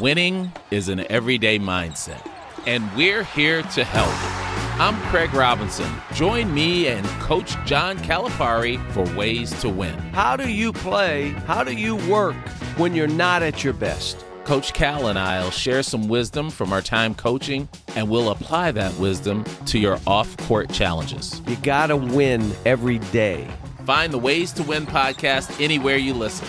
Winning is an everyday mindset, and we're here to help. I'm Craig Robinson. Join me and Coach John Calipari for Ways to Win. How do you play? How do you work when you're not at your best? Coach Cal and I will share some wisdom from our time coaching, and we'll apply that wisdom to your off court challenges. You got to win every day. Find the Ways to Win podcast anywhere you listen.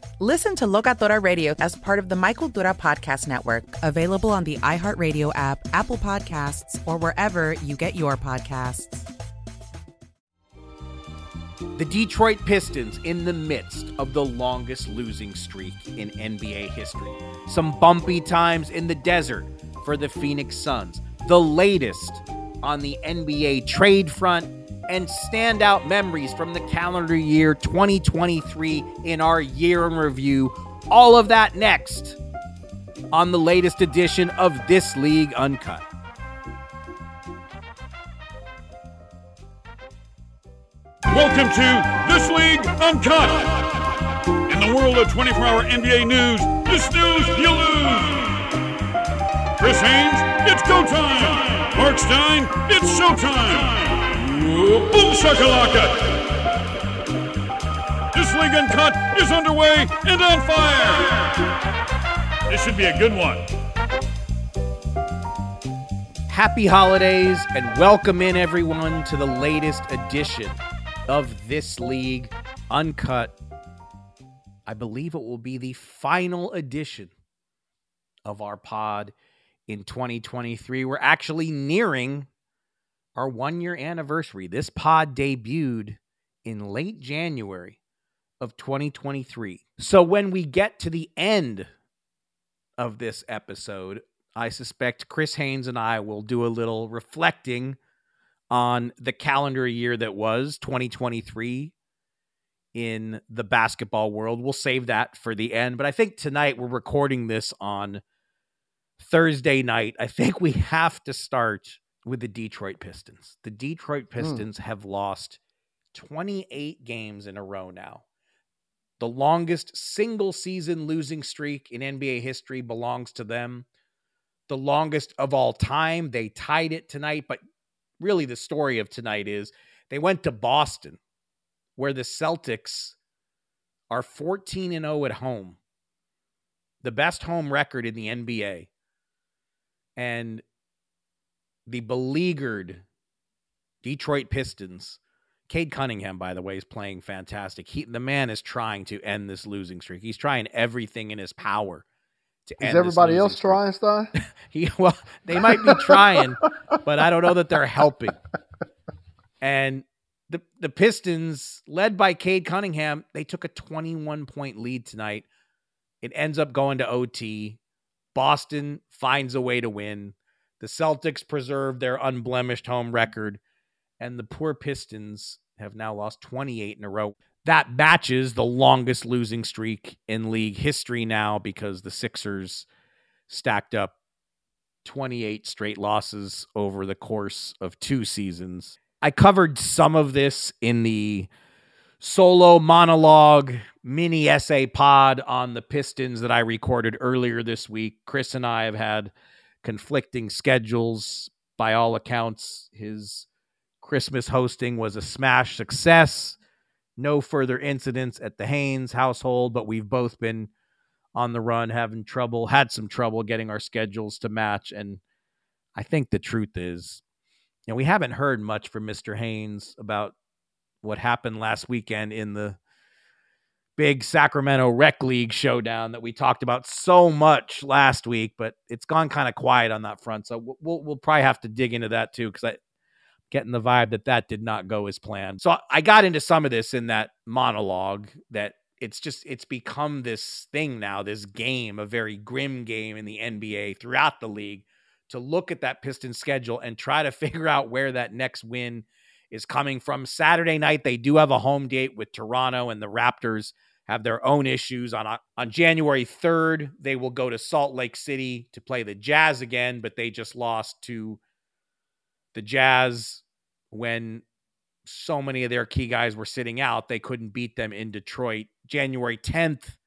Listen to Locatora Radio as part of the My Cultura Podcast Network, available on the iHeartRadio app, Apple Podcasts, or wherever you get your podcasts. The Detroit Pistons in the midst of the longest losing streak in NBA history. Some bumpy times in the desert for the Phoenix Suns. The latest on the NBA trade front and standout memories from the calendar year 2023 in our year in review. All of that next on the latest edition of This League Uncut. Welcome to This League Uncut. In the world of 24 hour NBA news, this news you lose. Chris Haynes, it's go time. Marc Stein, it's showtime. Boom shakalaka. This League Uncut is underway and on fire. This should be a good one. Happy holidays and welcome in everyone to the latest edition of this league uncut. I believe it will be the final edition of our pod in 2023. We're actually nearing our one year anniversary. This pod debuted in late January of 2023. So when we get to the end of this episode, I suspect Chris Haynes and I will do a little reflecting on the calendar year that was 2023 in the basketball world. We'll save that for the end. But I think tonight we're recording this on Thursday night. I think we have to start with the Detroit Pistons. The Detroit hmm. Pistons mm. have lost 28 games in a row now. The longest single season losing streak in NBA history belongs to them. The longest of all time. They tied it tonight, but really the story of tonight is they went to Boston, where the Celtics are 14 and 0 at home, the best home record in the NBA. And the beleaguered Detroit Pistons. Cade Cunningham, by the way, is playing fantastic. He, the man is trying to end this losing streak. He's trying everything in his power to end. Is everybody else streak. trying, Stein? he, well, they might be trying, but I don't know that they're helping. And the the Pistons, led by Cade Cunningham, they took a 21 point lead tonight. It ends up going to OT. Boston finds a way to win. The Celtics preserve their unblemished home record, and the poor Pistons have now lost 28 in a row that matches the longest losing streak in league history now because the Sixers stacked up 28 straight losses over the course of two seasons. I covered some of this in the solo monologue mini essay pod on the Pistons that I recorded earlier this week. Chris and I have had conflicting schedules. By all accounts, his Christmas hosting was a smash success no further incidents at the Haynes household, but we've both been on the run, having trouble, had some trouble getting our schedules to match. And I think the truth is, know, we haven't heard much from Mr. Haynes about what happened last weekend in the big Sacramento Rec League showdown that we talked about so much last week, but it's gone kind of quiet on that front. So we'll we'll probably have to dig into that too because I getting the vibe that that did not go as planned. So I got into some of this in that monologue that it's just it's become this thing now, this game, a very grim game in the NBA throughout the league to look at that Piston schedule and try to figure out where that next win is coming from. Saturday night they do have a home date with Toronto and the Raptors have their own issues on on January 3rd they will go to Salt Lake City to play the Jazz again but they just lost to the Jazz when so many of their key guys were sitting out, they couldn't beat them in Detroit. January 10th,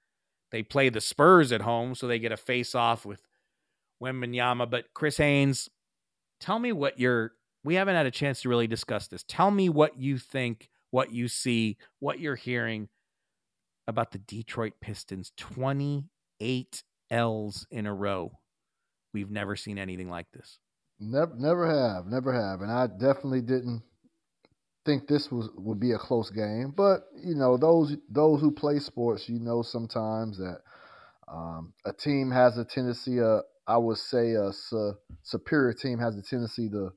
they play the Spurs at home, so they get a face off with Wembanyama. But Chris Haynes, tell me what you're. We haven't had a chance to really discuss this. Tell me what you think, what you see, what you're hearing about the Detroit Pistons. 28 L's in a row. We've never seen anything like this. Never, never have, never have, and I definitely didn't think this was would be a close game. But you know, those those who play sports, you know, sometimes that um, a team has a tendency, uh, I would say, a su- superior team has a tendency to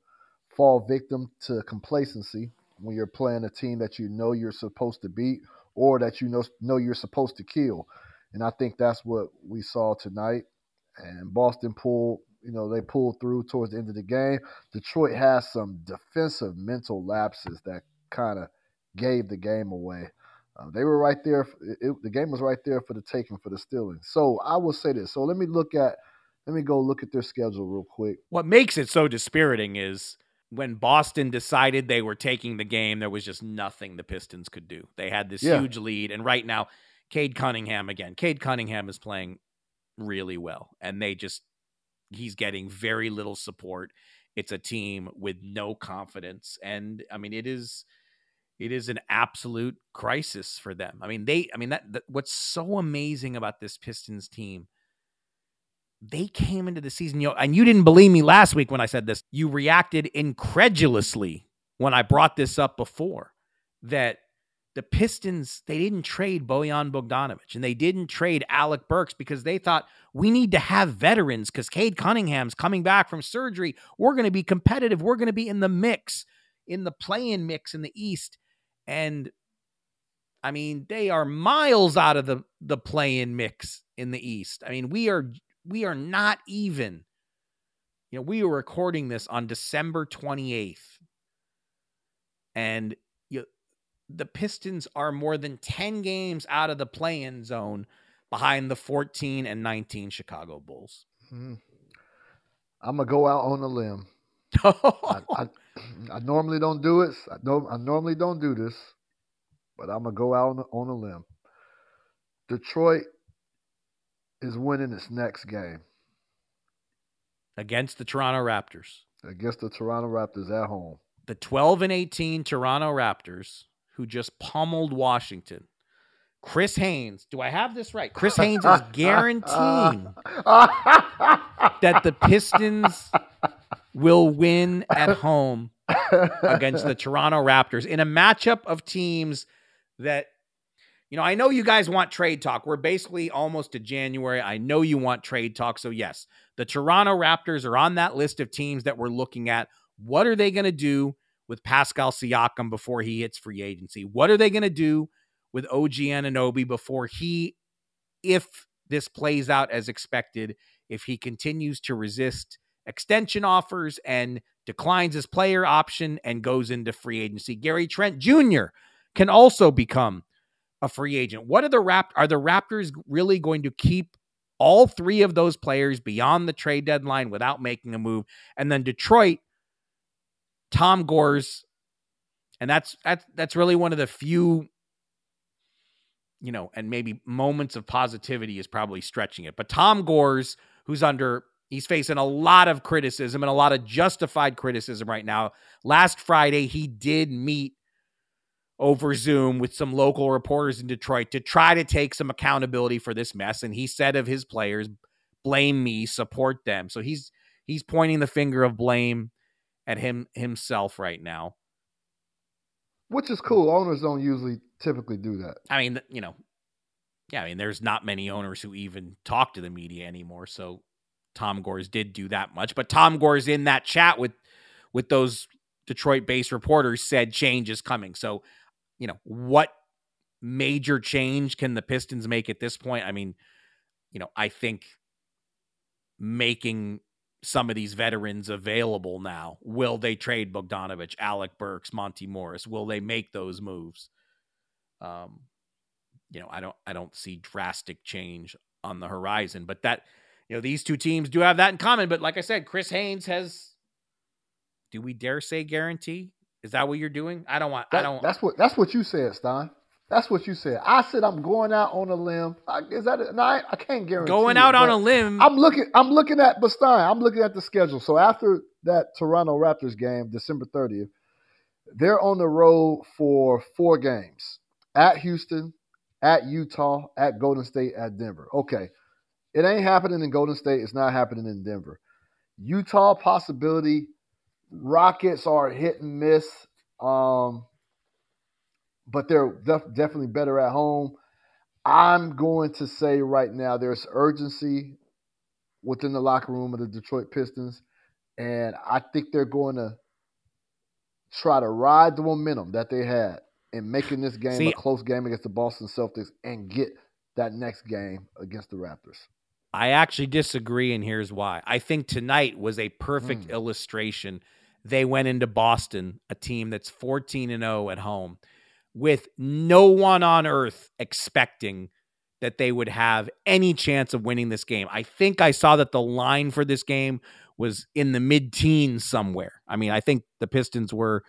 fall victim to complacency when you're playing a team that you know you're supposed to beat or that you know know you're supposed to kill. And I think that's what we saw tonight. And Boston pulled you know, they pulled through towards the end of the game. Detroit has some defensive mental lapses that kind of gave the game away. Uh, they were right there. It, it, the game was right there for the taking, for the stealing. So I will say this. So let me look at, let me go look at their schedule real quick. What makes it so dispiriting is when Boston decided they were taking the game, there was just nothing the Pistons could do. They had this yeah. huge lead, and right now, Cade Cunningham again. Cade Cunningham is playing really well, and they just he's getting very little support. It's a team with no confidence, and I mean, it is it is an absolute crisis for them. I mean, they, I mean, that, that what's so amazing about this Pistons team, they came into the season, you know, and you didn't believe me last week when I said this. You reacted incredulously when I brought this up before that the Pistons, they didn't trade Bojan Bogdanovic and they didn't trade Alec Burks because they thought we need to have veterans because Cade Cunningham's coming back from surgery. We're going to be competitive. We're going to be in the mix, in the play-in mix in the East. And I mean, they are miles out of the, the play-in mix in the East. I mean, we are we are not even. You know, we were recording this on December 28th. And the Pistons are more than 10 games out of the play in zone behind the 14 and 19 Chicago Bulls. Hmm. I'm going to go out on a limb. I, I, I, normally don't do it. I, don't, I normally don't do this, but I'm going to go out on, on a limb. Detroit is winning its next game against the Toronto Raptors. Against the Toronto Raptors at home. The 12 and 18 Toronto Raptors who just pummeled Washington. Chris Haynes, do I have this right? Chris Haynes is guaranteeing that the Pistons will win at home against the Toronto Raptors in a matchup of teams that, you know, I know you guys want trade talk. We're basically almost to January. I know you want trade talk. So, yes, the Toronto Raptors are on that list of teams that we're looking at. What are they going to do? with Pascal Siakam before he hits free agency? What are they going to do with OG Anunoby before he, if this plays out as expected, if he continues to resist extension offers and declines his player option and goes into free agency? Gary Trent Jr. can also become a free agent. What are the Rapt- are the Raptors really going to keep all three of those players beyond the trade deadline without making a move? And then Detroit Tom Gores, and that's that's that's really one of the few, you know, and maybe moments of positivity is probably stretching it. But Tom Gores, who's under he's facing a lot of criticism and a lot of justified criticism right now. Last Friday, he did meet over Zoom with some local reporters in Detroit to try to take some accountability for this mess. And he said of his players, blame me, support them. So he's he's pointing the finger of blame at him himself right now. Which is cool. Owners don't usually typically do that. I mean, you know, yeah, I mean, there's not many owners who even talk to the media anymore. So Tom Gores did do that much, but Tom Gores in that chat with with those Detroit-based reporters said change is coming. So, you know, what major change can the Pistons make at this point? I mean, you know, I think making some of these veterans available now. Will they trade Bogdanovic, Alec Burks, Monte Morris? Will they make those moves? Um, you know, I don't I don't see drastic change on the horizon, but that you know, these two teams do have that in common. But like I said, Chris Haynes has do we dare say guarantee? Is that what you're doing? I don't want that, I don't that's what that's what you said, Stein. That's what you said. I said I'm going out on a limb. I, is that a, no? I, I can't guarantee. Going it, out on a limb. I'm looking. I'm looking at Stein. I'm looking at the schedule. So after that Toronto Raptors game, December 30th, they're on the road for four games at Houston, at Utah, at Golden State, at Denver. Okay, it ain't happening in Golden State. It's not happening in Denver. Utah possibility. Rockets are hit and miss. Um, but they're def- definitely better at home. I'm going to say right now there's urgency within the locker room of the Detroit Pistons, and I think they're going to try to ride the momentum that they had in making this game See, a close game against the Boston Celtics and get that next game against the Raptors. I actually disagree, and here's why. I think tonight was a perfect mm. illustration. They went into Boston, a team that's 14 and 0 at home with no one on earth expecting that they would have any chance of winning this game. I think I saw that the line for this game was in the mid teens somewhere. I mean, I think the Pistons were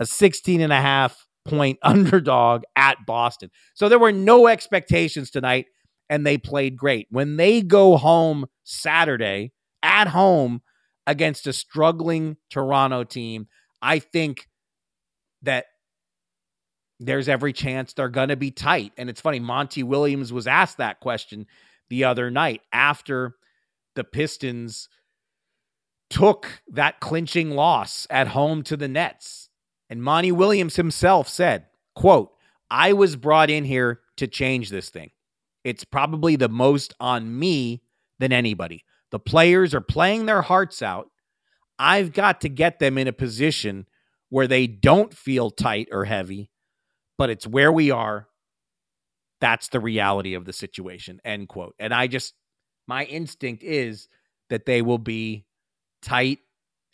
a 16 and a half point underdog at Boston. So there were no expectations tonight, and they played great. When they go home Saturday at home against a struggling Toronto team, I think that there's every chance they're going to be tight. And it's funny, Monty Williams was asked that question the other night after the Pistons took that clinching loss at home to the Nets. And Monty Williams himself said, quote, I was brought in here to change this thing. It's probably the most on me than anybody. The players are playing their hearts out. I've got to get them in a position where they don't feel tight or heavy but it's where we are. That's the reality of the situation. End quote. And I just, my instinct is that they will be tight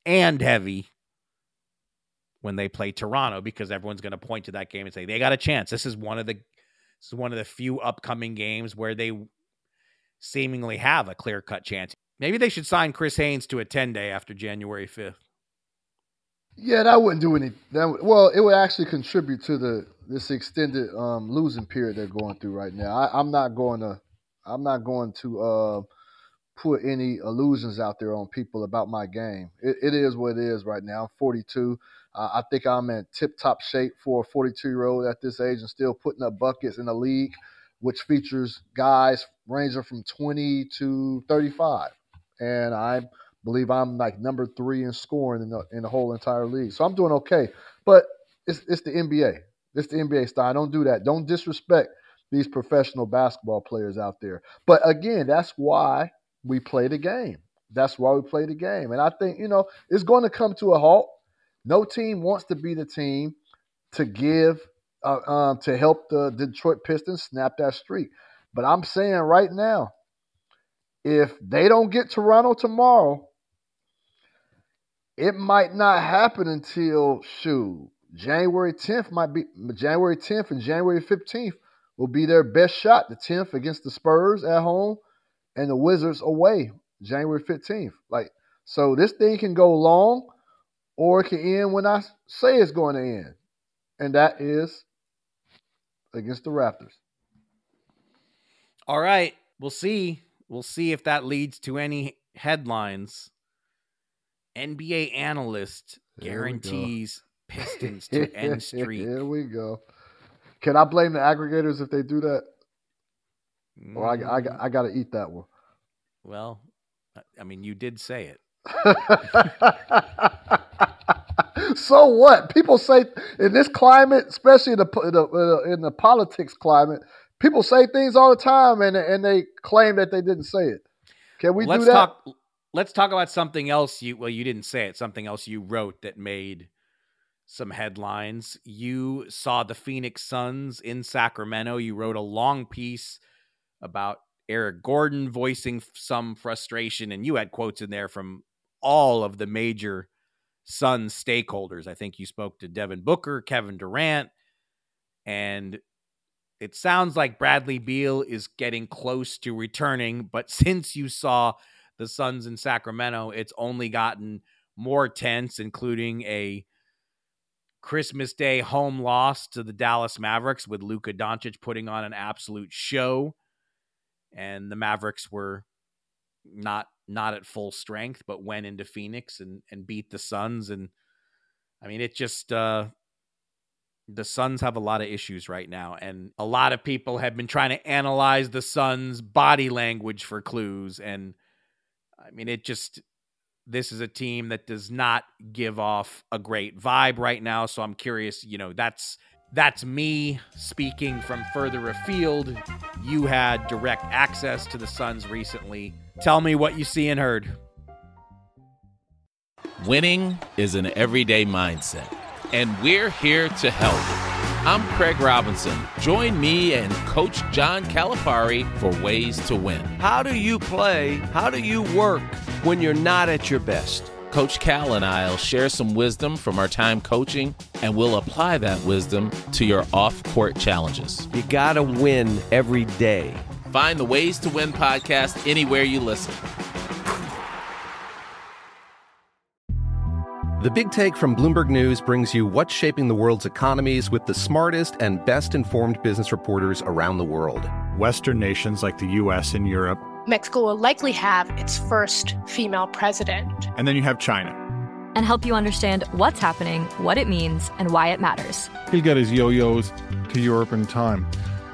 and heavy when they play Toronto because everyone's going to point to that game and say they got a chance. This is one of the this is one of the few upcoming games where they seemingly have a clear cut chance. Maybe they should sign Chris Haynes to a 10 day after January 5th. Yeah, that wouldn't do any. That well, it would actually contribute to the this extended um, losing period they're going through right now. I, am not going to. I'm not going to uh, put any illusions out there on people about my game. It, it is what it is right now. I'm 42. Uh, I think I'm in tip top shape for a 42 year old at this age and still putting up buckets in the league which features guys ranging from 20 to 35. And I believe I'm like number three in scoring in the in the whole entire league. So I'm doing okay. But it's it's the NBA. It's the NBA style. Don't do that. Don't disrespect these professional basketball players out there. But again, that's why we play the game. That's why we play the game. And I think, you know, it's going to come to a halt. No team wants to be the team to give, uh, um, to help the Detroit Pistons snap that streak. But I'm saying right now, if they don't get Toronto tomorrow, it might not happen until shoot January 10th might be January 10th and January 15th will be their best shot. The 10th against the Spurs at home and the Wizards away January 15th. Like so this thing can go long or it can end when I say it's going to end. And that is against the Raptors. All right, we'll see. We'll see if that leads to any headlines NBA analyst guarantees Pistons to end streak. Here we go. Can I blame the aggregators if they do that? Or I, I, Mm, I got to eat that one. well, I mean, you did say it. so what? People say in this climate, especially in the, in the in the politics climate, people say things all the time, and and they claim that they didn't say it. Can we let's do that? talk. Let's talk about something else. You well, you didn't say it. Something else you wrote that made some headlines. You saw the Phoenix Suns in Sacramento. You wrote a long piece about Eric Gordon voicing some frustration, and you had quotes in there from all of the major Suns stakeholders. I think you spoke to Devin Booker, Kevin Durant, and it sounds like Bradley Beal is getting close to returning. But since you saw the Suns in Sacramento, it's only gotten more tense, including a Christmas Day home loss to the Dallas Mavericks with Luka Doncic putting on an absolute show. And the Mavericks were not not at full strength, but went into Phoenix and and beat the Suns. And I mean, it just uh the Suns have a lot of issues right now, and a lot of people have been trying to analyze the Suns' body language for clues. And I mean, it just this is a team that does not give off a great vibe right now. So I'm curious, you know, that's that's me speaking from further afield. You had direct access to the Suns recently. Tell me what you see and heard. Winning is an everyday mindset, and we're here to help. I'm Craig Robinson. Join me and Coach John Calipari for Ways to Win. How do you play? How do you work when you're not at your best? Coach Cal and I will share some wisdom from our time coaching, and we'll apply that wisdom to your off court challenges. You got to win every day. Find the Ways to Win podcast anywhere you listen. The Big Take from Bloomberg News brings you what's shaping the world's economies with the smartest and best informed business reporters around the world. Western nations like the US and Europe. Mexico will likely have its first female president. And then you have China. And help you understand what's happening, what it means, and why it matters. He'll get his yo yos to Europe in time.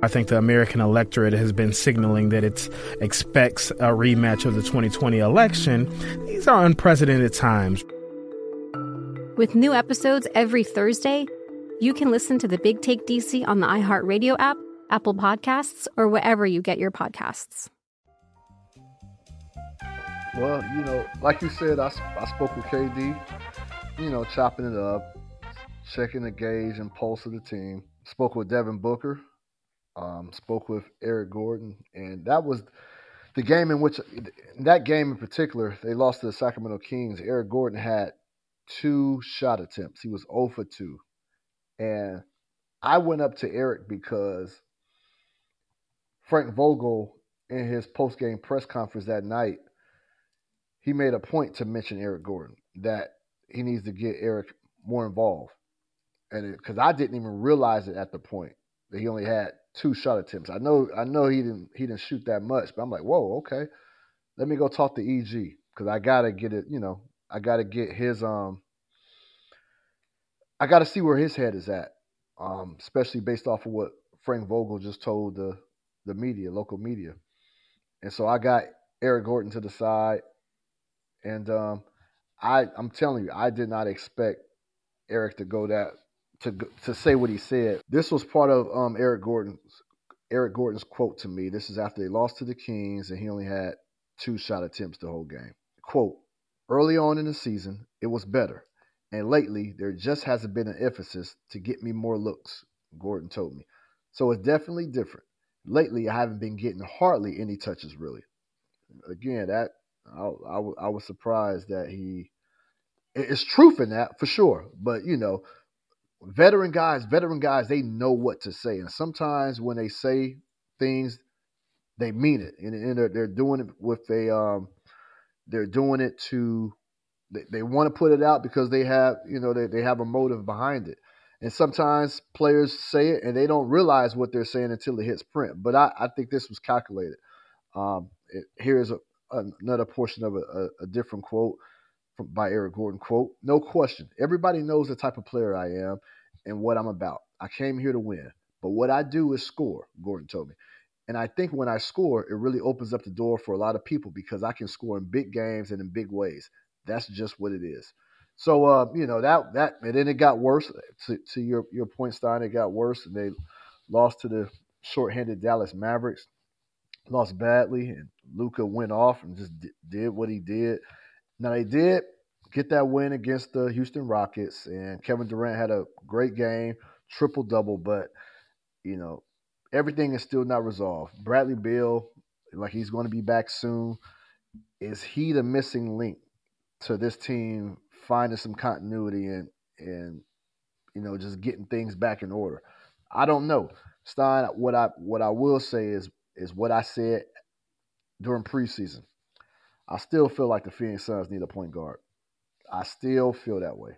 I think the American electorate has been signaling that it expects a rematch of the 2020 election. These are unprecedented times. With new episodes every Thursday, you can listen to the Big Take DC on the iHeartRadio app, Apple Podcasts, or wherever you get your podcasts. Well, you know, like you said, I, I spoke with KD, you know, chopping it up, checking the gauge and pulse of the team. Spoke with Devin Booker, um, spoke with Eric Gordon, and that was the game in which, that game in particular, they lost to the Sacramento Kings. Eric Gordon had two shot attempts. He was 0 for 2. And I went up to Eric because Frank Vogel, in his post game press conference that night, he made a point to mention Eric Gordon that he needs to get Eric more involved. And because I didn't even realize it at the point that he only had two shot attempts. I know I know he didn't he didn't shoot that much, but I'm like, whoa, okay. Let me go talk to EG because I gotta get it. You know, I gotta get his um I got to see where his head is at, um, especially based off of what Frank Vogel just told the the media, local media. And so I got Eric Gordon to the side, and um, I I'm telling you, I did not expect Eric to go that to to say what he said. This was part of um, Eric Gordon's Eric Gordon's quote to me. This is after they lost to the Kings, and he only had two shot attempts the whole game. Quote: Early on in the season, it was better, and lately there just hasn't been an emphasis to get me more looks. Gordon told me, so it's definitely different. Lately, I haven't been getting hardly any touches really. Again, that I, I, I was surprised that he. It's truth in that for sure, but you know, veteran guys, veteran guys, they know what to say, and sometimes when they say things, they mean it, and, and they're, they're doing it with a um, they're doing it to they, they want to put it out because they have you know they, they have a motive behind it. And sometimes players say it and they don't realize what they're saying until it hits print. But I, I think this was calculated. Um, it, here's a, another portion of a, a, a different quote by Eric Gordon. Quote: No question, everybody knows the type of player I am and what I'm about. I came here to win, but what I do is score. Gordon told me. And I think when I score, it really opens up the door for a lot of people because I can score in big games and in big ways. That's just what it is. So uh, you know that that and then it got worse. To, to your your point, Stein, it got worse, and they lost to the shorthanded Dallas Mavericks. Lost badly, and Luka went off and just did what he did. Now they did get that win against the Houston Rockets, and Kevin Durant had a great game, triple double. But you know everything is still not resolved. Bradley Beal, like he's going to be back soon. Is he the missing link to this team finding some continuity and and you know just getting things back in order. I don't know. Stein, what I what I will say is is what I said during preseason. I still feel like the Phoenix Suns need a point guard. I still feel that way.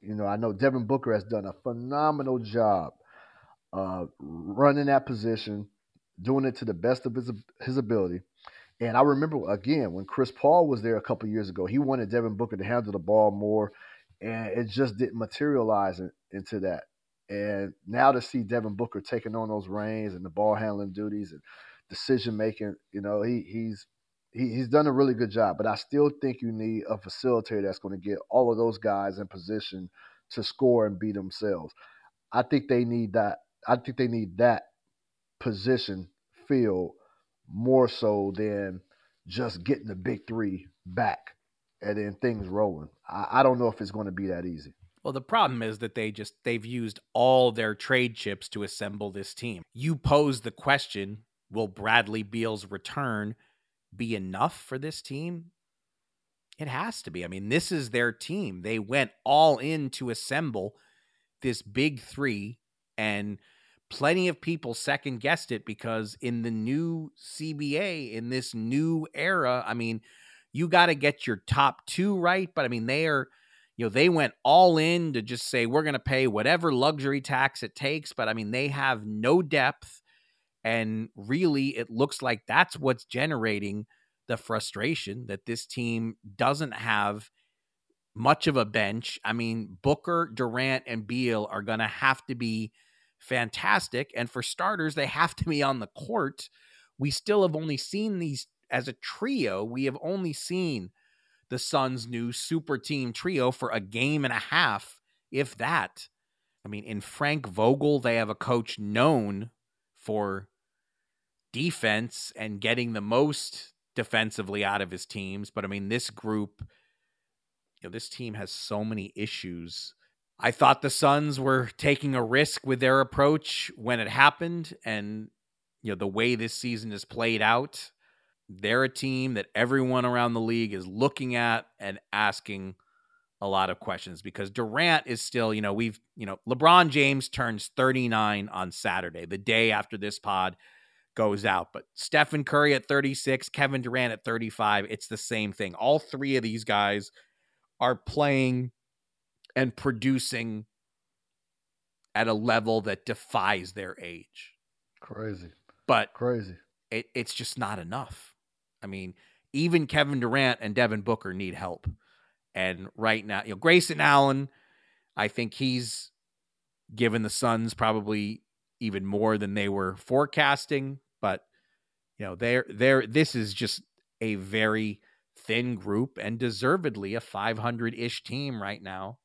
You know, I know Devin Booker has done a phenomenal job uh, running that position, doing it to the best of his his ability. And I remember again when Chris Paul was there a couple years ago, he wanted Devin Booker to handle the ball more, and it just didn't materialize in, into that. And now to see Devin Booker taking on those reins and the ball handling duties and decision making, you know, he he's he, he's done a really good job. But I still think you need a facilitator that's going to get all of those guys in position to score and be themselves. I think they need that. I think they need that position filled more so than just getting the big three back and then things rolling. I, I don't know if it's going to be that easy. Well, the problem is that they just they've used all their trade chips to assemble this team. You pose the question, will Bradley Beal's return be enough for this team? It has to be. I mean, this is their team. They went all in to assemble this big 3 and plenty of people second guessed it because in the new CBA, in this new era, I mean, you got to get your top two right. But I mean, they are, you know, they went all in to just say, we're going to pay whatever luxury tax it takes. But I mean, they have no depth. And really, it looks like that's what's generating the frustration that this team doesn't have much of a bench. I mean, Booker, Durant, and Beal are going to have to be fantastic. And for starters, they have to be on the court. We still have only seen these as a trio. We have only seen the Suns' new super team trio for a game and a half, if that. I mean, in Frank Vogel, they have a coach known for defense and getting the most defensively out of his teams. But I mean, this group, you know, this team has so many issues I thought the Suns were taking a risk with their approach when it happened. And, you know, the way this season has played out, they're a team that everyone around the league is looking at and asking a lot of questions because Durant is still, you know, we've, you know, LeBron James turns 39 on Saturday, the day after this pod goes out. But Stephen Curry at 36, Kevin Durant at 35, it's the same thing. All three of these guys are playing and producing at a level that defies their age. Crazy. But crazy. It, it's just not enough. I mean, even Kevin Durant and Devin Booker need help. And right now, you know, Grayson Allen, I think he's given the Suns probably even more than they were forecasting, but you know, they're they're this is just a very thin group and deservedly a 500-ish team right now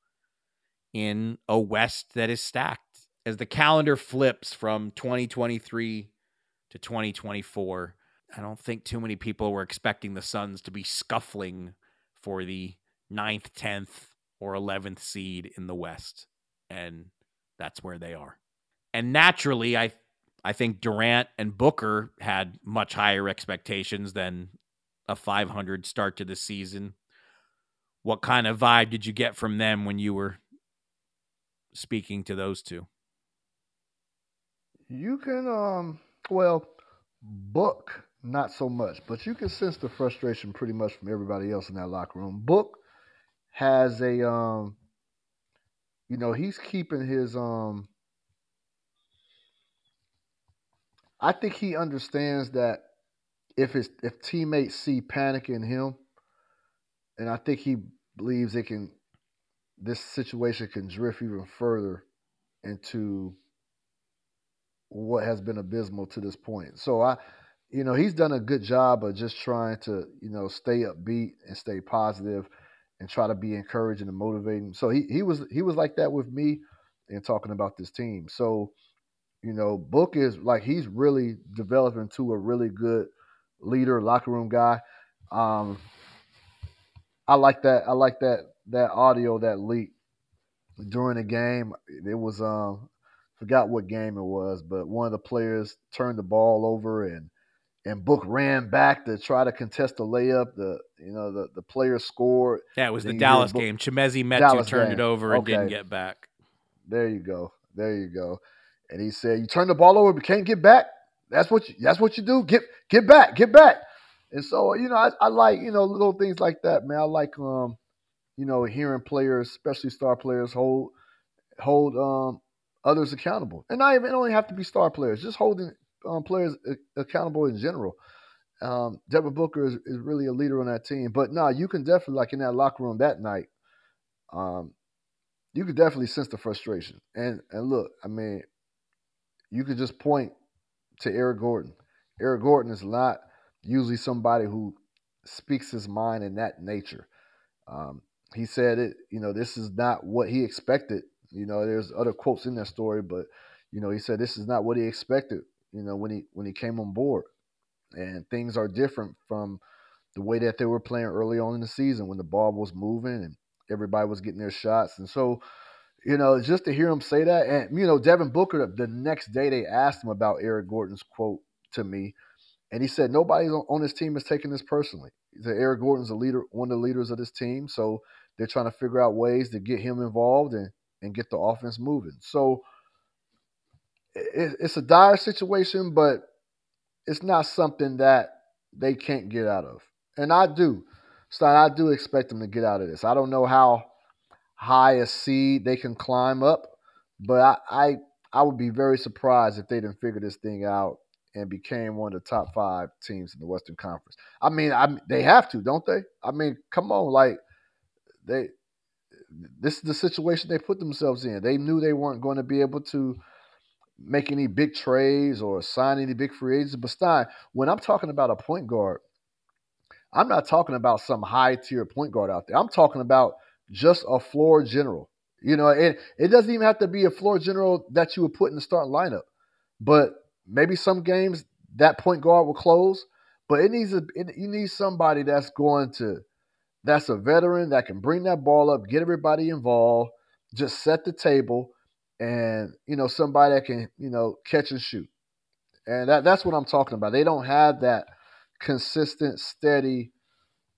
in a West that is stacked. As the calendar flips from 2023 to 2024, I don't think too many people were expecting the Suns to be scuffling for the ninth, 10th, or 11th seed in the West. And that's where they are. And naturally, I I think Durant and Booker had much higher expectations than a 500 start to the season. What kind of vibe did you get from them when you were speaking to those two? You can um well Book not so much, but you can sense the frustration pretty much from everybody else in that locker room. Book has a um you know, he's keeping his um I think he understands that if his if teammates see panic in him, and I think he believes it can this situation can drift even further into what has been abysmal to this point. So I you know, he's done a good job of just trying to, you know, stay upbeat and stay positive and try to be encouraging and motivating. So he, he was he was like that with me and talking about this team. So, you know, Book is like he's really developing to a really good leader, locker room guy. Um, I like that. I like that that audio that leaked during the game. It was um forgot what game it was, but one of the players turned the ball over and and Book ran back to try to contest the layup. The you know the the player scored. Yeah, it was the Dallas game. Chimezie Metu turned game. it over and okay. didn't get back. There you go. There you go. And he said, "You turn the ball over, but can't get back. That's what you, that's what you do. Get get back, get back." And so you know, I, I like you know little things like that, man. I like um, you know, hearing players, especially star players, hold hold um others accountable, and not even only have to be star players, just holding um, players accountable in general. Um, Devin Booker is, is really a leader on that team. But no, you can definitely like in that locker room that night, um, you could definitely sense the frustration. And and look, I mean, you could just point to Eric Gordon. Eric Gordon is not usually somebody who speaks his mind in that nature. Um, he said it, you know, this is not what he expected. You know, there's other quotes in that story, but you know, he said this is not what he expected you know, when he when he came on board. And things are different from the way that they were playing early on in the season when the ball was moving and everybody was getting their shots. And so, you know, just to hear him say that, and you know, Devin Booker, the next day they asked him about Eric Gordon's quote to me, and he said nobody on this team is taking this personally. Said Eric Gordon's a leader, one of the leaders of this team, so they're trying to figure out ways to get him involved and and get the offense moving. So it, it's a dire situation, but it's not something that they can't get out of. And I do. Stein, I do expect them to get out of this. I don't know how high a seed they can climb up, but I, I I would be very surprised if they didn't figure this thing out and became one of the top five teams in the Western Conference. I mean, I they have to, don't they? I mean, come on, like they this is the situation they put themselves in. They knew they weren't going to be able to make any big trades or sign any big free agents. But Stein, when I'm talking about a point guard, I'm not talking about some high tier point guard out there. I'm talking about just a floor general. You know, and it doesn't even have to be a floor general that you would put in the starting lineup. But maybe some games that point guard will close. But it needs a it, you need somebody that's going to that's a veteran that can bring that ball up, get everybody involved, just set the table and you know somebody that can you know catch and shoot, and that that's what I'm talking about. They don't have that consistent, steady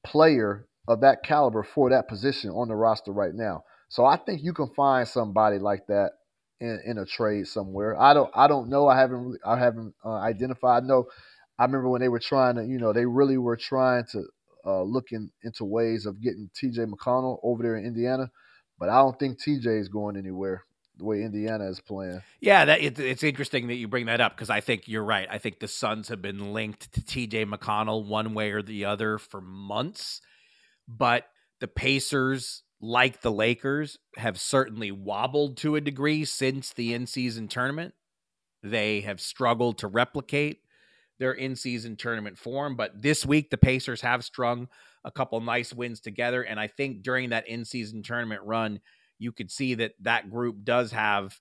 player of that caliber for that position on the roster right now. So I think you can find somebody like that in, in a trade somewhere. I don't I don't know. I haven't I haven't uh, identified. No, I remember when they were trying to you know they really were trying to uh, look in, into ways of getting T.J. McConnell over there in Indiana, but I don't think T.J. is going anywhere the way Indiana is playing. Yeah, that it, it's interesting that you bring that up because I think you're right. I think the Suns have been linked to T.J. McConnell one way or the other for months, but the Pacers like the Lakers, have certainly wobbled to a degree since the in season tournament. They have struggled to replicate their in season tournament form. But this week, the Pacers have strung a couple nice wins together. And I think during that in season tournament run, you could see that that group does have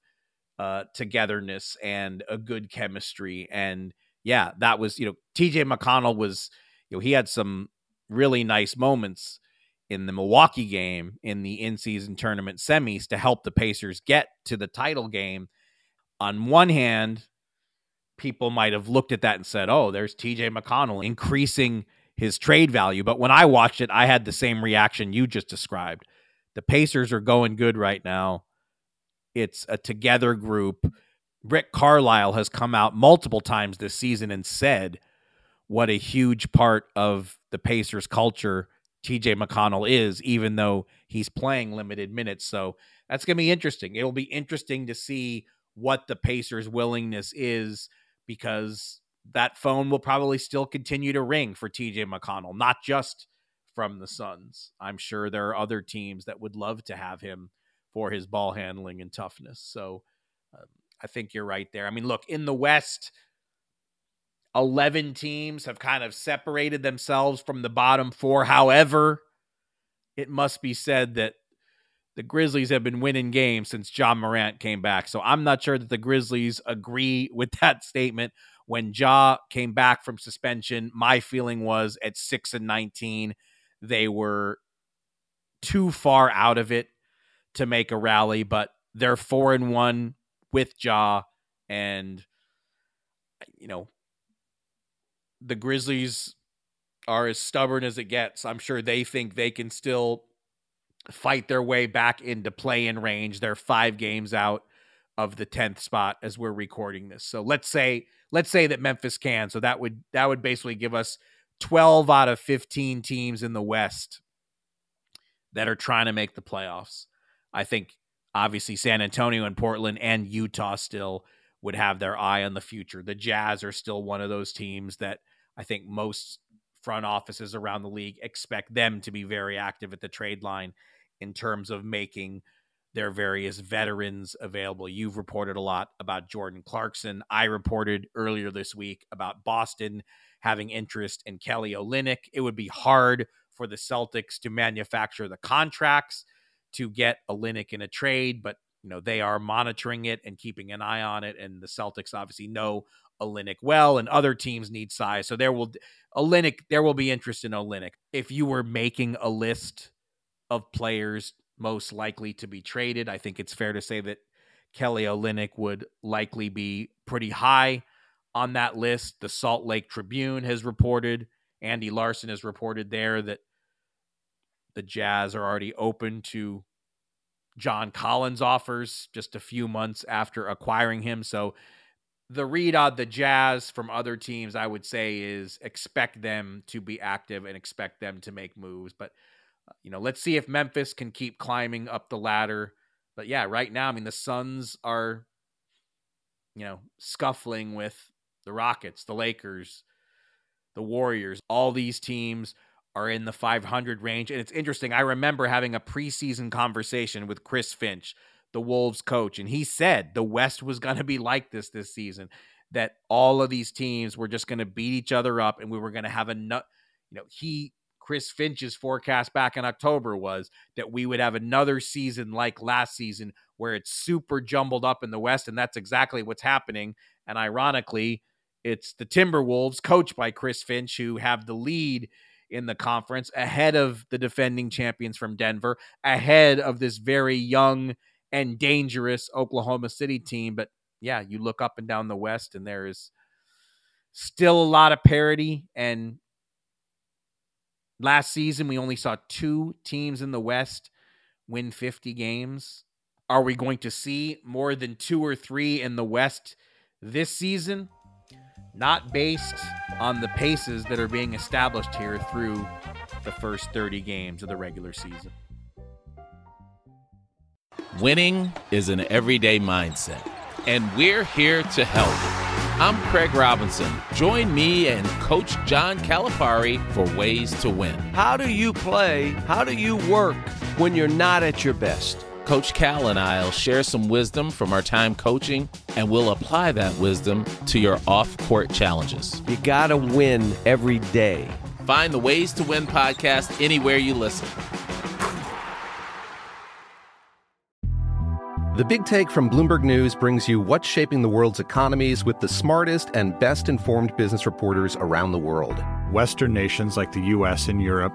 uh, togetherness and a good chemistry. And yeah, that was, you know, TJ McConnell was, you know, he had some really nice moments in the Milwaukee game in the in season tournament semis to help the Pacers get to the title game. On one hand, people might have looked at that and said, oh, there's TJ McConnell increasing his trade value. But when I watched it, I had the same reaction you just described. The Pacers are going good right now. It's a together group. Rick Carlisle has come out multiple times this season and said what a huge part of the Pacers culture TJ McConnell is, even though he's playing limited minutes. So that's going to be interesting. It'll be interesting to see what the Pacers' willingness is because that phone will probably still continue to ring for TJ McConnell, not just from the Suns. I'm sure there are other teams that would love to have him for his ball handling and toughness. So uh, I think you're right there. I mean, look, in the West, 11 teams have kind of separated themselves from the bottom four. However, it must be said that the Grizzlies have been winning games since Ja Morant came back. So I'm not sure that the Grizzlies agree with that statement. When Ja came back from suspension, my feeling was at 6 and 19, they were too far out of it to make a rally, but they're 4 and 1 with Ja and you know, the Grizzlies are as stubborn as it gets. I'm sure they think they can still fight their way back into play in range. They're five games out of the 10th spot as we're recording this. So let's say let's say that Memphis can. So that would that would basically give us 12 out of 15 teams in the West that are trying to make the playoffs. I think obviously San Antonio and Portland and Utah still would have their eye on the future. The Jazz are still one of those teams that I think most front offices around the league expect them to be very active at the trade line in terms of making their various veterans available. You've reported a lot about Jordan Clarkson. I reported earlier this week about Boston having interest in Kelly Olynyk. It would be hard for the Celtics to manufacture the contracts to get Olynyk in a trade, but you know they are monitoring it and keeping an eye on it. And the Celtics obviously know Olynyk well, and other teams need size. So there will Olynyk, there will be interest in Olynyk. If you were making a list of players most likely to be traded, I think it's fair to say that Kelly Olynyk would likely be pretty high on that list. The Salt Lake Tribune has reported, Andy Larsen has reported there that the Jazz are already open to John Collins offers just a few months after acquiring him. So the read on the Jazz from other teams, I would say, is expect them to be active and expect them to make moves. But, uh, you know, let's see if Memphis can keep climbing up the ladder. But yeah, right now, I mean, the Suns are, you know, scuffling with the Rockets, the Lakers, the Warriors. All these teams are in the 500 range. And it's interesting. I remember having a preseason conversation with Chris Finch the Wolves coach, and he said the West was going to be like this this season. That all of these teams were just going to beat each other up, and we were going to have a nut. You know, he Chris Finch's forecast back in October was that we would have another season like last season where it's super jumbled up in the West, and that's exactly what's happening. And ironically, it's the Timberwolves, coached by Chris Finch, who have the lead in the conference ahead of the defending champions from Denver, ahead of this very young and dangerous Oklahoma City team. But yeah, you look up and down the West, and there is still a lot of parity. And last season, we only saw two teams in the West win 50 games. Are we going to see more than two or three in the West this season? Not based on the paces that are being established here through the first 30 games of the regular season. Winning is an everyday mindset, and we're here to help. I'm Craig Robinson. Join me and Coach John Calipari for Ways to Win. How do you play? How do you work when you're not at your best? Coach Cal and I will share some wisdom from our time coaching, and we'll apply that wisdom to your off court challenges. You got to win every day. Find the Ways to Win podcast anywhere you listen. The Big Take from Bloomberg News brings you what's shaping the world's economies with the smartest and best informed business reporters around the world. Western nations like the US and Europe.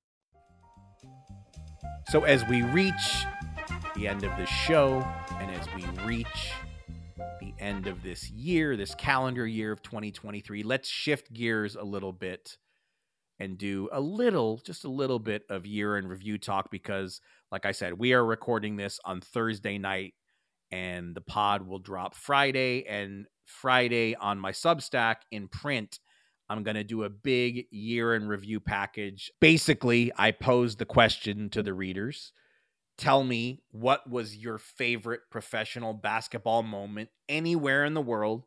So, as we reach the end of the show, and as we reach the end of this year, this calendar year of 2023, let's shift gears a little bit and do a little, just a little bit of year in review talk because, like I said, we are recording this on Thursday night and the pod will drop Friday. And Friday on my Substack in print I'm going to do a big year in review package. Basically, I posed the question to the readers Tell me what was your favorite professional basketball moment anywhere in the world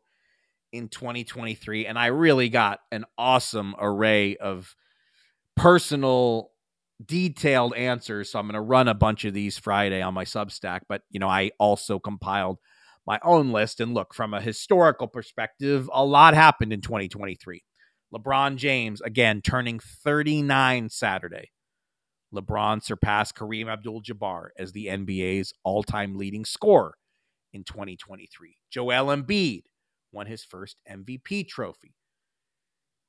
in 2023. And I really got an awesome array of personal, detailed answers. So I'm going to run a bunch of these Friday on my Substack. But, you know, I also compiled my own list. And look, from a historical perspective, a lot happened in 2023. LeBron James, again, turning 39 Saturday. LeBron surpassed Kareem Abdul Jabbar as the NBA's all time leading scorer in 2023. Joel Embiid won his first MVP trophy.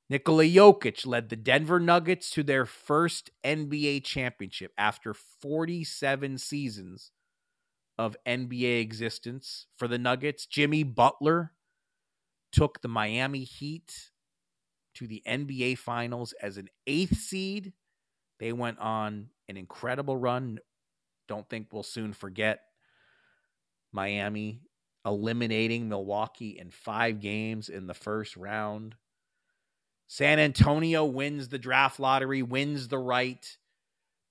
Nikola Jokic led the Denver Nuggets to their first NBA championship after 47 seasons of NBA existence for the Nuggets. Jimmy Butler took the Miami Heat to the NBA Finals as an eighth seed. They went on an incredible run. Don't think we'll soon forget Miami eliminating Milwaukee in five games in the first round. San Antonio wins the draft lottery, wins the right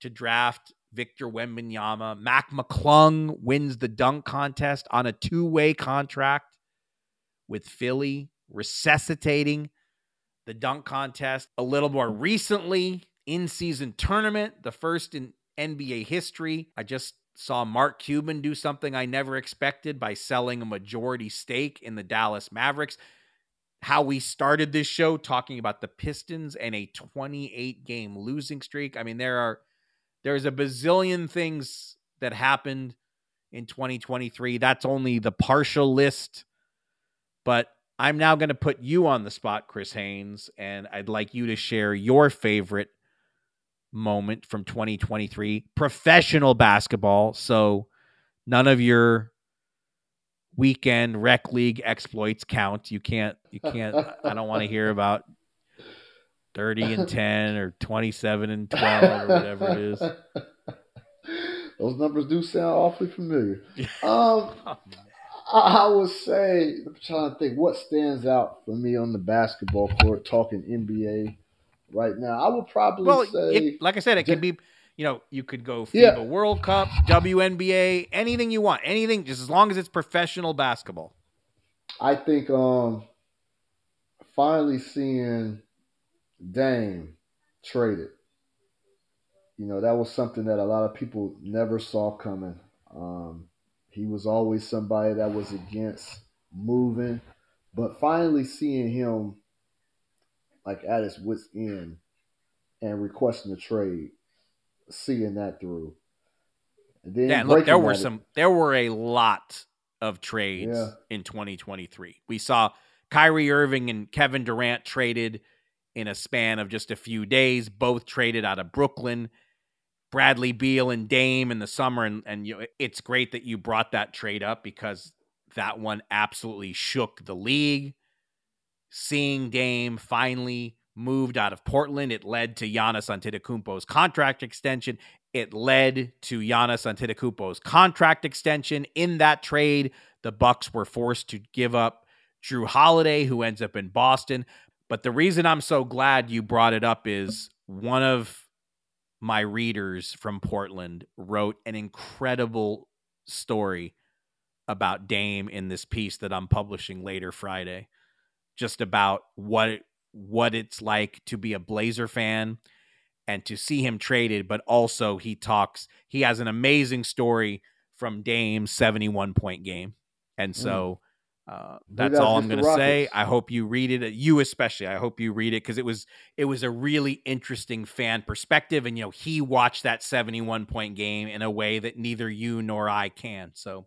to draft Victor Wembanyama. Mac McClung wins the dunk contest on a two way contract with Philly, resuscitating the dunk contest a little more recently in season tournament, the first in NBA history. I just saw Mark Cuban do something I never expected by selling a majority stake in the Dallas Mavericks. How we started this show talking about the Pistons and a 28 game losing streak. I mean, there are there's a bazillion things that happened in 2023. That's only the partial list. But I'm now going to put you on the spot, Chris Haynes, and I'd like you to share your favorite moment from 2023 professional basketball. So none of your weekend rec league exploits count. You can't you can't I don't want to hear about 30 and 10 or 27 and 12 or whatever it is. Those numbers do sound awfully familiar. Um, I, would say, I'm trying to think what stands out for me on the basketball court, talking NBA right now. I would probably Well, say, it, like I said, it could be you know, you could go FIBA Yeah. World Cup, WNBA, anything you want. Anything just as long as it's professional basketball. I think um, finally seeing Dame traded. You know, that was something that a lot of people never saw coming. Um, he was always somebody that was against moving, but finally seeing him like at his wits end and requesting a trade, seeing that through. And then Yeah, and look, there were some there were a lot of trades Yeah. in 2023. We saw Kyrie Irving and Kevin Durant traded in a span of just a few days, both traded out of Brooklyn. Bradley Beal and Dame in the summer, and and you know, it's great that you brought that trade up because that one absolutely shook the league. Seeing Dame finally moved out of Portland, it led to Giannis Antetokounmpo's contract extension. It led to Giannis Antetokounmpo's contract extension. In that trade, the Bucks were forced to give up Jrue Holiday, who ends up in Boston. But the reason I'm so glad you brought it up is one of my readers from Portland wrote an incredible story about Dame in this piece that I'm publishing later Friday, just about what what it's like to be a Blazer fan and to see him traded, but also he talks he has an amazing story from Dame's 71 point game. And so mm. Uh, that's all I'm going to say. I hope you read it. You especially. I hope you read it because it was it was a really interesting fan perspective, and you know he watched that 71 point game in a way that neither you nor I can. So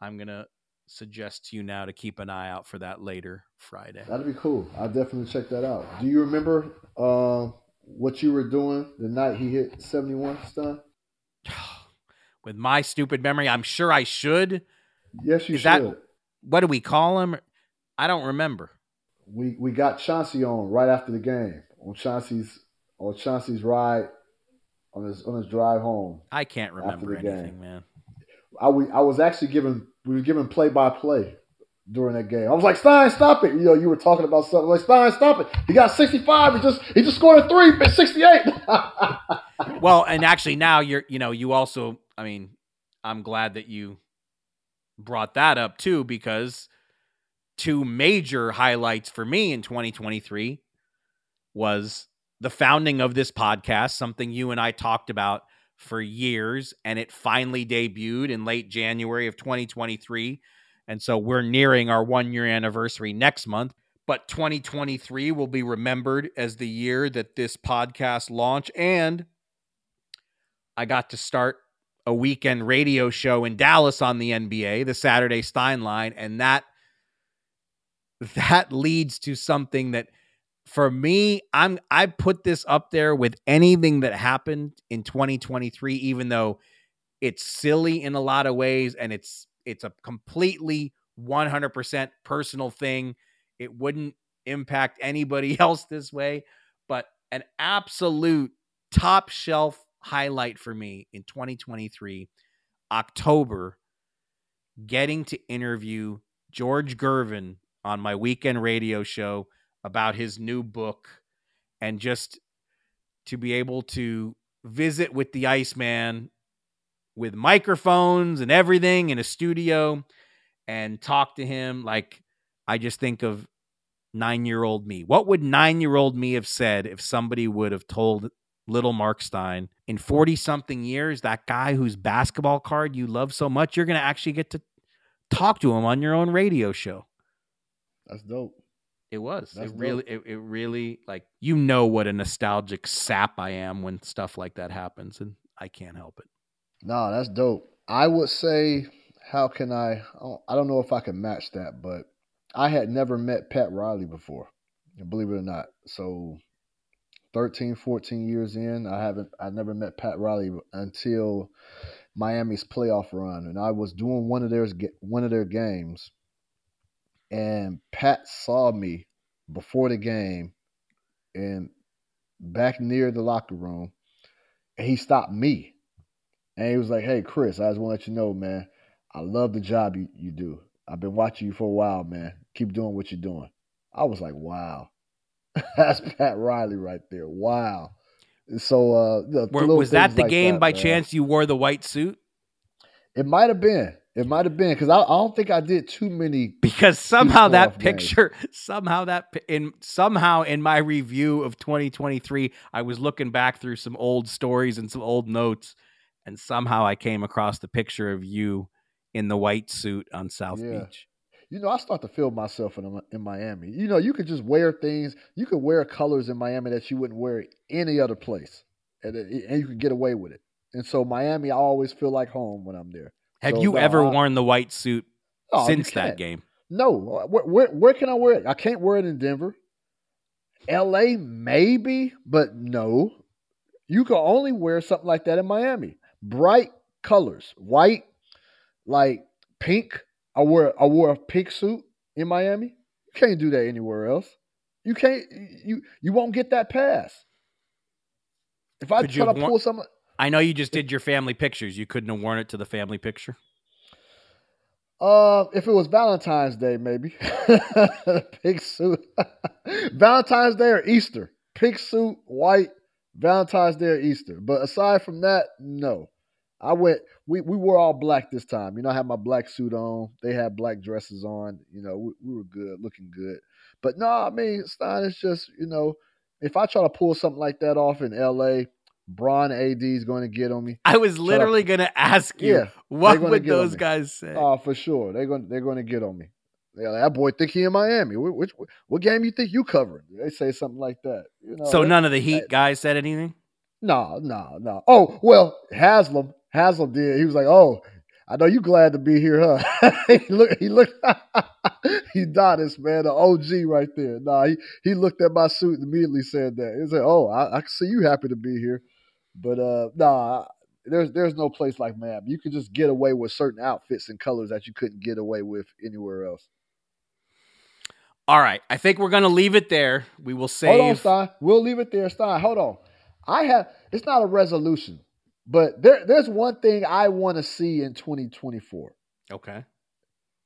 I'm gonna suggest to you now to keep an eye out for that later Friday. That'd be cool. I'll definitely check that out. Do you remember uh, what you were doing the night he hit 71, Stun? With my stupid memory, I'm sure I should. Yes, you Is that should. What do we call him? I don't remember. We we got Chauncey on right after the game on Chauncey's on Chauncey's ride on his on his drive home. I can't remember the game. anything, man. I we, I was actually given we were given play by play during that game. I was like Stein, stop it! You know, you were talking about something like Stein, stop it! He got 65. He just he just scored a three, but 68. well, and actually now you're, you know, you also, I mean, I'm glad that you brought that up too, because two major highlights for me in 2023 was the founding of this podcast, something you and I talked about for years, and it finally debuted in late January of 2023. And so we're nearing our one year anniversary next month. But 2023 will be remembered as the year that this podcast launched. And I got to start a weekend radio show in Dallas on the NBA, the Saturday Stein line, and that that leads to something that for me, I'm I put this up there with anything that happened in 2023 even though it's silly in a lot of ways and it's it's a completely 100% personal thing. It wouldn't impact anybody else this way, but an absolute top shelf highlight for me in 2023, October, getting to interview George Gervin on my weekend radio show about his new book and just to be able to visit with the Iceman with microphones and everything in a studio and talk to him like I just think of 9-year-old me. What would 9-year-old me have said if somebody would have told little Marc Stein in 40 something years that guy whose basketball card you love so much you're going to actually get to talk to him on your own radio show. That's dope. It was. That's it really it, it really like you know what a nostalgic sap I am when stuff like that happens and I can't help it. No, that's dope. I would say, how can I? I don't know if I can match that, but I had never met Pat Riley before, believe it or not. So 13, 14 years in, I haven't, I never met Pat Riley until Miami's playoff run, and I was doing one of their one of their games, and Pat saw me before the game, and back near the locker room, and he stopped me, and he was like, "Hey, Chris, I just want to let you know, man, I love the job you, you do. I've been watching you for a while, man. Keep doing what you're doing." I was like, "Wow." That's Pat Riley right there. Wow. So uh the, Were, was that the like game that, by man. chance you wore the white suit? It might have been. It might have been because I, I don't think I did too many. Because somehow that games. picture, somehow that in somehow in my review of 2023, I was looking back through some old stories and some old notes, and somehow I came across the picture of you in the white suit on South Yeah. Beach. You know, I start to feel myself in in Miami. You know, you could just wear things. You could wear colors in Miami that you wouldn't wear any other place, and and you could get away with it. And so Miami, I always feel like home when I'm there. Have So, you no, ever I- worn the white suit Oh, since that game? No, uh, where, where where can I wear it? I can't wear it in Denver. L.A. maybe, but no. You can only wear something like that in Miami. Bright colors, white, like pink. I wore I wore a pink suit in Miami. You can't do that anywhere else. You can't. You you won't get that pass. If I Could try to worn- pull something, I know you just did your family pictures. You couldn't have worn it to the family picture. Uh, if it was Valentine's Day, maybe pink suit. Valentine's Day or Easter, pink suit, white. Valentine's Day or Easter. But aside from that, no. I went. We we wore all black this time. You know, I had my black suit on. They had black dresses on. You know, we, we were good, looking good. But no, I mean, Stein, it's just you know, if I try to pull something like that off in L.A., Bron AD is going to get on me. I was literally going to ask you, Yeah, what would those guys say? Oh, for sure. They're going. They're going to get on me. Yeah, like, that boy think he in Miami. Wh- Which, what game you think you covering? They say something like that. You know. so that- none of the Heat guys said anything. No, no, no. Oh well, Haslem. Haslem did. He was like, "Oh, I know you glad to be here, huh?" he looked. He looked. Udonis, man, the OG right there. Nah, he he looked at my suit and immediately said that. He said, "Oh, I, I can see you happy to be here." But uh, nah, there's there's no place like Miami. You can just get away with certain outfits and colors that you couldn't get away with anywhere else. All right, I think we're going to leave it there. We will save. Hold on, Stein. We'll leave it there, Stein. Hold on. I have. It's not a resolution, but there there's one thing I want to see in 2024. Okay.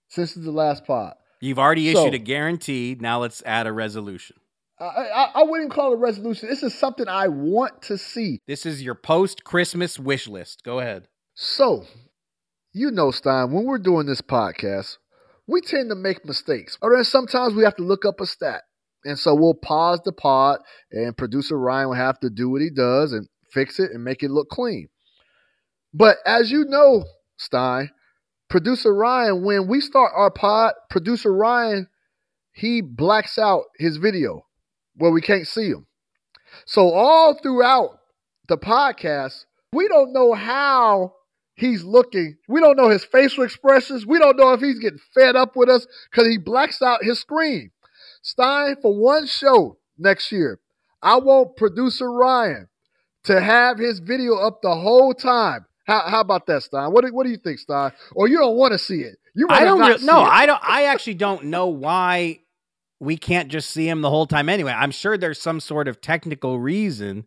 Since it's the last pod, You've already So- issued a guarantee. Now let's add a resolution. I, I, I wouldn't call it a resolution. This is something I want to see. This is your post Christmas wish list. Go ahead. So, you know, Stein, when we're doing this podcast, we tend to make mistakes. Or then sometimes we have to look up a stat. And so we'll pause the pod, and producer Ryan will have to do what he does and fix it and make it look clean. But as you know, Stein, producer Ryan, when we start our pod, producer Ryan, he blacks out his video where we can't see him. So all throughout the podcast, we don't know how he's looking. We don't know his facial expressions. We don't know if he's getting fed up with us because he blacks out his screen. Stein, for one show next year, I want producer Ryan to have his video up the whole time. How, how about that, Stein? What do, what do you think, Stein? Or you don't want to see it? You I don't. Re- no, it. I don't. I actually don't know why we can't just see him the whole time. Anyway, I'm sure there's some sort of technical reason.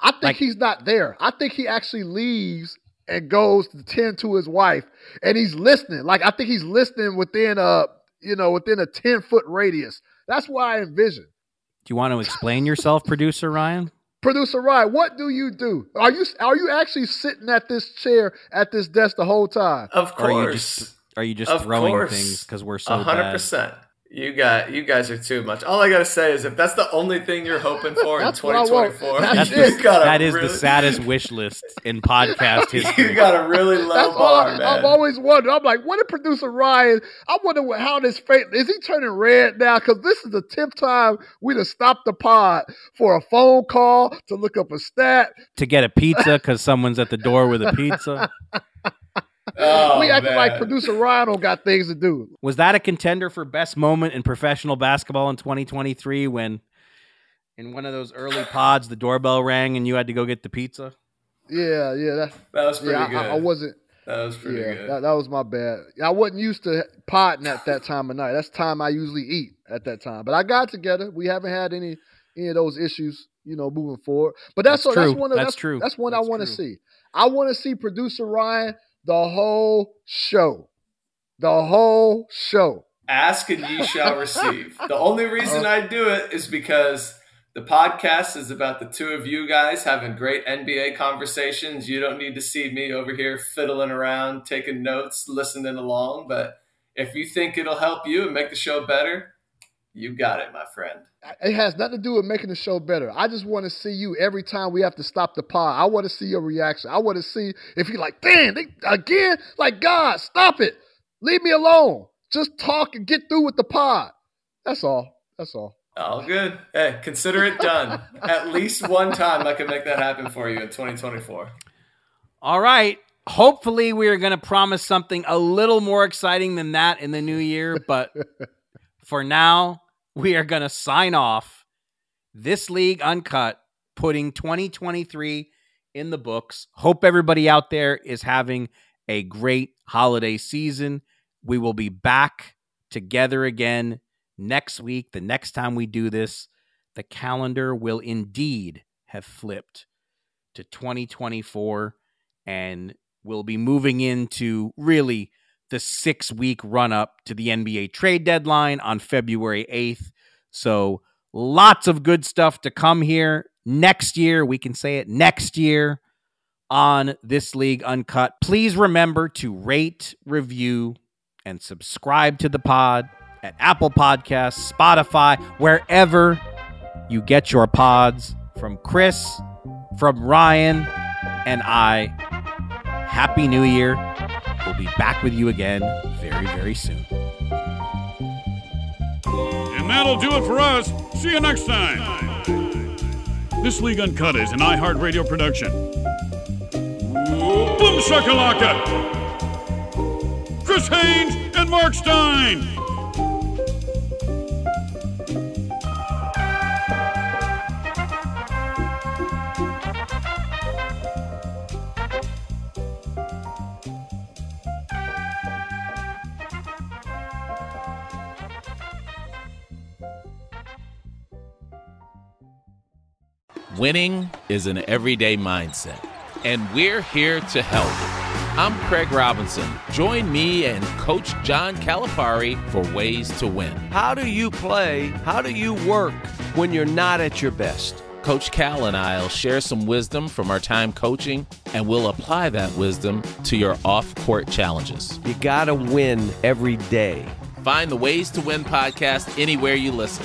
I think he's not there. I think he actually leaves and goes to tend to his wife, and he's listening. Like I think he's listening within a you know within a ten foot radius. That's what I envision. Do you want to explain yourself, producer Ryan? Producer Ryan, what do you do? Are you are you actually sitting at this chair at this desk the whole time? Of Or are you course. just are you just throwing course. things because we're so A hundred bad? Percent. You got you guys are too much. All I gotta say is if that's the only thing you're hoping for in That's what I want. 2024, That's you it. got That is really, the saddest wish list in podcast history. You got a really low That's bar, I, man. I've always wondered. I'm like, what did producer Ryan? I wonder what, how this face is he turning red now? Because this is the tenth time we'd have stopped the pod for a phone call to look up a stat. to get a pizza because someone's at the door with a pizza. Oh, we acting man. like producer Ryan don't got things to do. Was that a contender for best moment in professional basketball in 2023 when in one of those early pods the doorbell rang and you had to go get the pizza? Yeah, yeah, that, that was pretty yeah, good. I, I wasn't. That was pretty yeah, good. That, that was my bad. I wasn't used to potting at that time of night. That's time I usually eat at that time. But I got together. We haven't had any any of those issues, you know, moving forward. But that's That's what, true. that's one of That's that's, true. That's one That's I want to see. I want to see producer Ryan the whole show, the whole show. Ask and ye shall receive. The only reason uh, I do it is because the podcast is about the two of you guys having great NBA conversations. You don't need to see me over here fiddling around, taking notes, listening along. But if you think it'll help you and make the show better, you got it, my friend. It has nothing to do with making the show better. I just want to see you every time we have to stop the pod. I want to see your reaction. I want to see if you're like, damn, they, again? Like, God, stop it. Leave me alone. Just talk and get through with the pod. That's all. That's all. All good. Hey, consider it done. At least one time I can make that happen for you in 2024. All right. Hopefully, we are going to promise something a little more exciting than that in the new year. But for now, we are going to sign off. This league uncut, putting 2023 in the books. Hope everybody out there is having a great holiday season. We will be back together again next week. The next time we do this, the calendar will indeed have flipped to 2024 and we'll be moving into really the six week run up to the NBA trade deadline on February 8th. So lots of good stuff to come here next year. We can say it next year on This League Uncut. Please remember to rate, review, and subscribe to the pod at Apple Podcasts, Spotify, wherever you get your pods from Chris, from Ryan, and I. Happy New Year. We'll be back with you again very, very soon. And that'll do it for us. See you next time. This League Uncut is an iHeartRadio production. Boom shakalaka! Chris Haynes and Marc Stein. Winning is an everyday mindset, and we're here to help. I'm Craig Robinson. Join me and Coach John Calipari for Ways to Win. How do you play? How do you work when you're not at your best? Coach Cal and I will share some wisdom from our time coaching, and we'll apply that wisdom to your off court challenges. You got to win every day. Find the Ways to Win podcast anywhere you listen.